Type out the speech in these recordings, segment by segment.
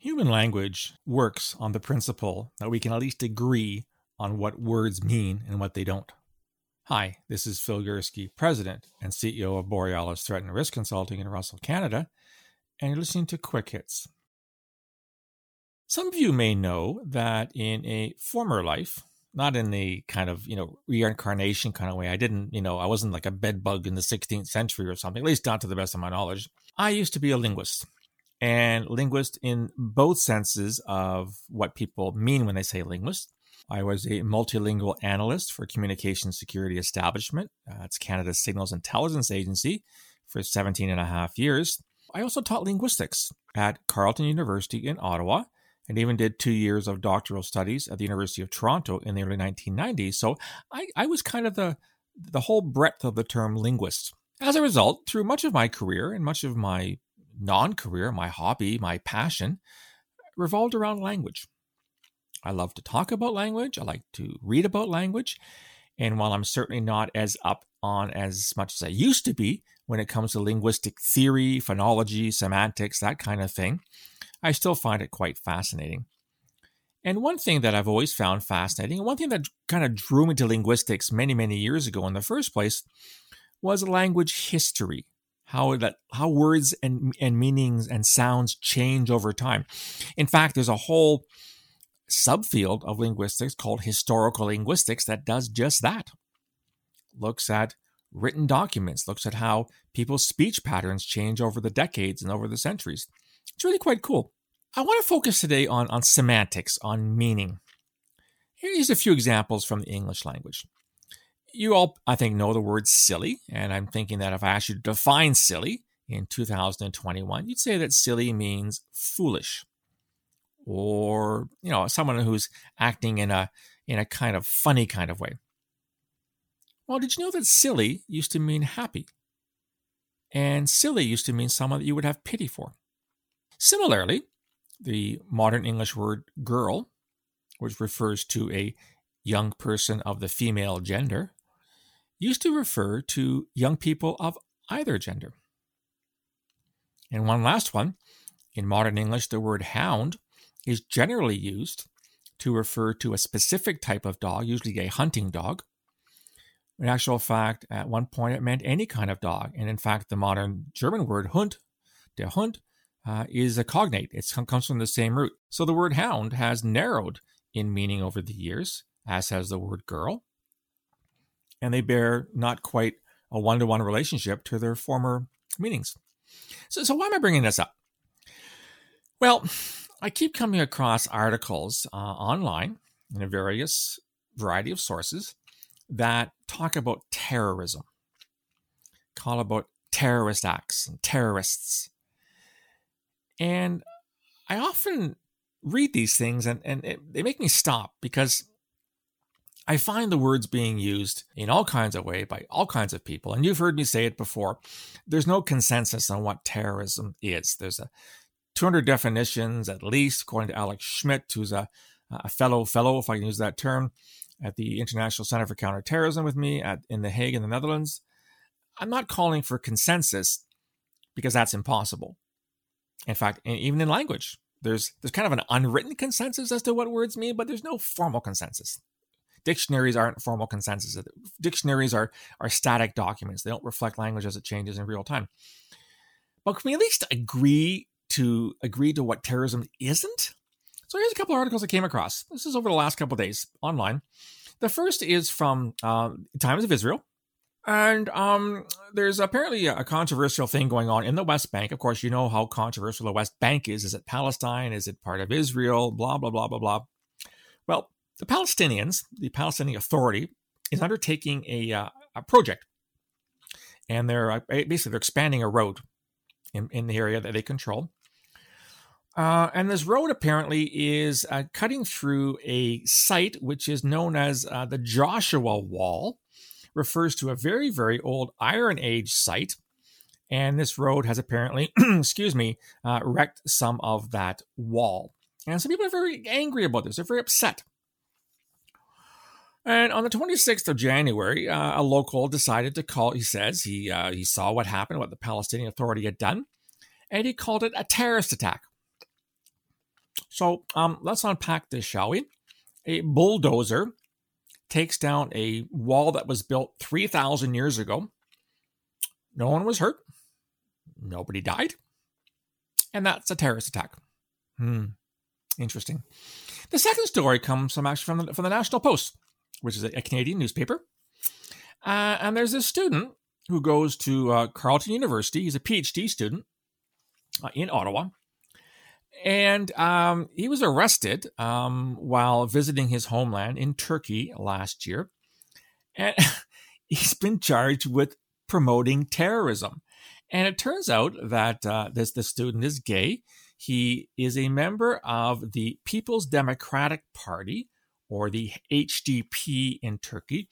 Human language works on the principle that we can at least agree on what words mean and what they don't. Hi, this is Phil Gurski, President and CEO of Borealis Threat and Risk Consulting in Russell, Canada, and you're listening to Quick Hits. Some of you may know that in a former life, not in the kind of, you know, reincarnation kind of way, I didn't, you know, I wasn't like a bedbug in the 16th century or something, at least not to the best of my knowledge. I used to be a linguist and linguist in both senses of what people mean when they say linguist. I was a multilingual analyst for Communication Security Establishment. Uh, it's Canada's Signals Intelligence Agency for 17 and a half years. I also taught linguistics at Carleton University in Ottawa and even did two years of doctoral studies at the University of Toronto in the early 1990s. So I, I was kind of the, the whole breadth of the term linguist. As a result, through much of my career and much of my non career, my hobby, my passion, revolved around language. I love to talk about language. I like to read about language. And while I'm certainly not as up on as much as I used to be when it comes to linguistic theory, phonology, semantics, that kind of thing, I still find it quite fascinating. And one thing that I've always found fascinating, and one thing that kind of drew me to linguistics many, many years ago in the first place, was language history how that how words and and meanings and sounds change over time. In fact, there's a whole subfield of linguistics called historical linguistics that does just that. Looks at written documents, looks at how people's speech patterns change over the decades and over the centuries. It's really quite cool. I want to focus today on, on semantics, on meaning. Here's a few examples from the English language you all, I think, know the word silly. And I'm thinking that if I asked you to define silly in 2021, you'd say that silly means foolish or, you know, someone who's acting in a, in a kind of funny kind of way. Well, did you know that silly used to mean happy? And silly used to mean someone that you would have pity for. Similarly, the modern English word girl, which refers to a young person of the female gender, used to refer to young people of either gender. And one last one in modern English, the word hound is generally used to refer to a specific type of dog, usually a hunting dog. In actual fact, at one point it meant any kind of dog. And in fact, the modern German word Hund, der Hund, uh, is a cognate. It comes from the same root. So the word hound has narrowed in meaning over the years, as has the word girl and they bear not quite a one to one relationship to their former meanings. So, so, why am I bringing this up? Well, I keep coming across articles uh, online in a various variety of sources that talk about terrorism, call about terrorist acts and terrorists. And I often read these things and, and it, they make me stop because I find the words being used in all kinds of ways by all kinds of people. And you've heard me say it before. There's no consensus on what terrorism is. There's a 200 definitions at least, according to Alex Schmid, who's a, a fellow fellow, if I can use that term, at the International Center for Counterterrorism with me at, in The Hague in the Netherlands. I'm not calling for consensus because that's impossible. In fact, even in language, there's there's kind of an unwritten consensus as to what words mean, but there's no formal consensus dictionaries aren't formal consensus. Dictionaries are are static documents. They don't reflect language as it changes in real time. But can we at least agree to agree to what terrorism isn't? So here's a couple of articles I came across. This is over the last couple days online. The first is from uh, Times of Israel, and um, there's apparently a controversial thing going on in the West Bank. Of course, you know how controversial the West Bank is. Is it Palestine? Is it part of Israel? Blah, blah, blah, blah, blah. Well, the Palestinians, the Palestinian Authority, is undertaking a, uh, a project, and they're uh, basically they're expanding a road in, in the area that they control. Uh, and this road apparently is uh, cutting through a site which is known as uh, the Joshua Wall, refers to a very very old Iron Age site, and this road has apparently, excuse me, uh, wrecked some of that wall. And some people are very angry about this. They're very upset. And on the 26th of January, uh, a local decided to call, he says, he, uh, he saw what happened, what the Palestinian Authority had done, and he called it a terrorist attack. So um, let's unpack this, shall we? A bulldozer takes down a wall that was built 3,000 years ago. No one was hurt. Nobody died. And that's a terrorist attack. Hmm. Interesting. The second story comes from actually from the, from the National Post, which is a, Canadian newspaper. Uh, and there's this student who goes to uh, Carleton University. He's a PhD student uh, in Ottawa. And um, he was arrested um, while visiting his homeland in Turkey last year. And he's been charged with promoting terrorism. And it turns out that uh, this the student is gay. He is a member of the People's Democratic Party, or the HDP in Turkey,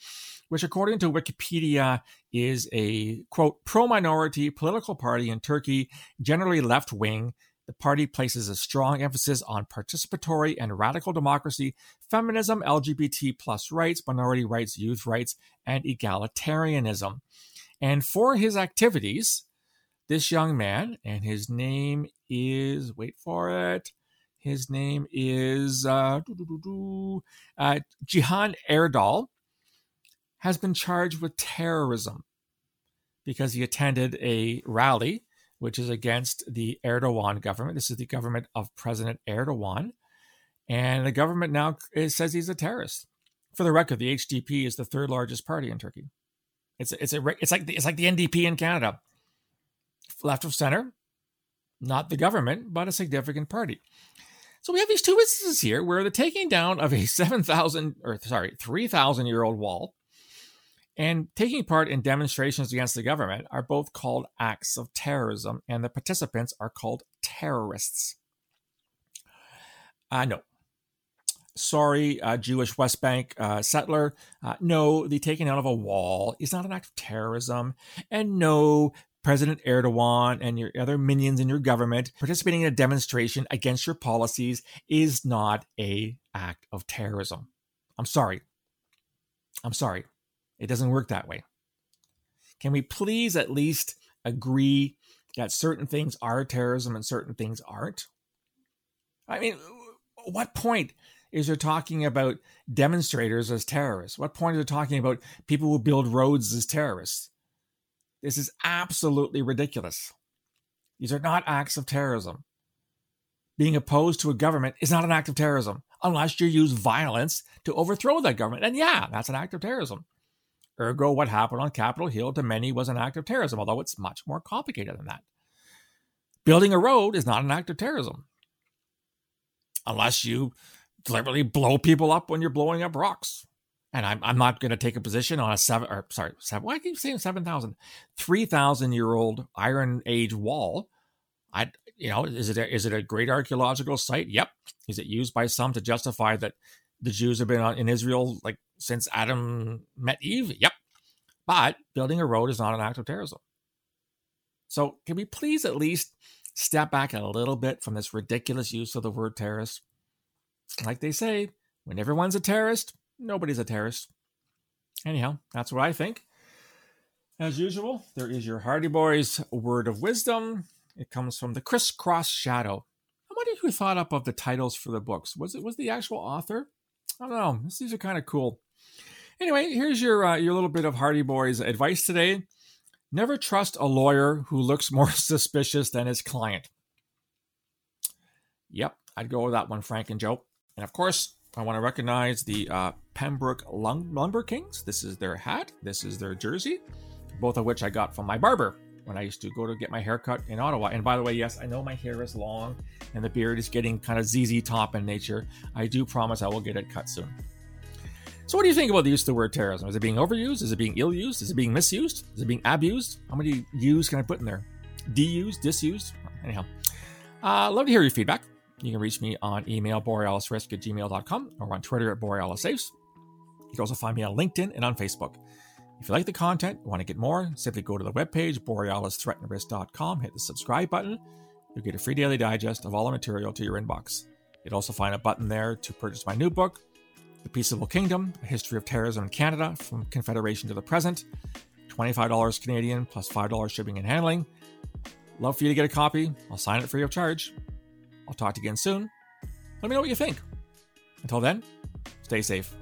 which, according to Wikipedia, is a quote pro minority political party in Turkey, generally left wing. The party places a strong emphasis on participatory and radical democracy, feminism, LGBT plus rights, minority rights, youth rights, and egalitarianism. And for his activities, this young man, and his name is, wait for it, his name is uh, uh, Cihan Erdal, has been charged with terrorism because he attended a rally which is against the Erdogan government. This is the government of President Erdogan. And the government now says he's a terrorist. For the record, the HDP is the third largest party in Turkey. It's it's a it's like the, it's like the NDP in Canada, left of center, not the government, but a significant party. So we have these two instances here where the taking down of a 7,000 or sorry, 3,000 year old wall and taking part in demonstrations against the government are both called acts of terrorism, and the participants are called terrorists. Uh, no. Sorry, uh, Jewish West Bank uh, settler. Uh, no, the taking down of a wall is not an act of terrorism. And no, President Erdogan and your other minions in your government participating in a demonstration against your policies is not a act of terrorism. I'm sorry. I'm sorry. It doesn't work that way. Can we please at least agree that certain things are terrorism and certain things aren't? I mean, what point is there talking about demonstrators as terrorists? What point is there talking about people who build roads as terrorists? This is absolutely ridiculous. These are not acts of terrorism. Being opposed to a government is not an act of terrorism unless you use violence to overthrow that government. And yeah, that's an act of terrorism. Ergo, what happened on Capitol Hill to many was an act of terrorism, although it's much more complicated than that. Building a road is not an act of terrorism unless you deliberately blow people up when you're blowing up rocks and I'm, I'm not going to take a position on a seven or sorry seven. Why keep saying seven thousand? Three thousand year old Iron Age wall. I you know is it a, is it a great archaeological site? Yep. Is it used by some to justify that the Jews have been in Israel like since Adam met Eve? Yep. But building a road is not an act of terrorism. So can we please at least step back a little bit from this ridiculous use of the word terrorist? Like they say, when everyone's a terrorist, nobody's a terrorist. Anyhow, that's what I think. As usual, there is your Hardy Boys word of wisdom. It comes from the Crisscross Shadow. I wonder who thought up of the titles for the books. Was it was the actual author? I don't know. These are kind of cool. Anyway, here's your uh, your little bit of Hardy Boys advice today. Never trust a lawyer who looks more suspicious than his client. Yep, I'd go with that one, Frank and Joe. And of course, I want to recognize the uh, Pembroke Lumber Kings. This is their hat. This is their jersey, both of which I got from my barber when I used to go to get my hair cut in Ottawa. And by the way, yes, I know my hair is long and the beard is getting kind of ZZ top in nature. I do promise I will get it cut soon. So, what do you think about the use of the word terrorism? Is it being overused? Is it being ill used? Is it being misused? Is it being abused? How many U's can I put in there? De-used, disused? Anyhow, uh, love to hear your feedback. You can reach me on email, borealisrisk at gmail.com, or on Twitter at borealisafes. You can also find me on LinkedIn and on Facebook. If you like the content, want to get more, simply go to the webpage, borealisthreatandrisk.com, hit the subscribe button. You'll get a free daily digest of all the material to your inbox. You'll also find a button there to purchase my new book, The Peaceable Kingdom, A History of Terrorism in Canada from Confederation to the Present. $25 Canadian plus $5 shipping and handling. Love for you to get a copy. I'll sign it free of charge. I'll talk to you again soon. Let me know what you think. Until then, stay safe.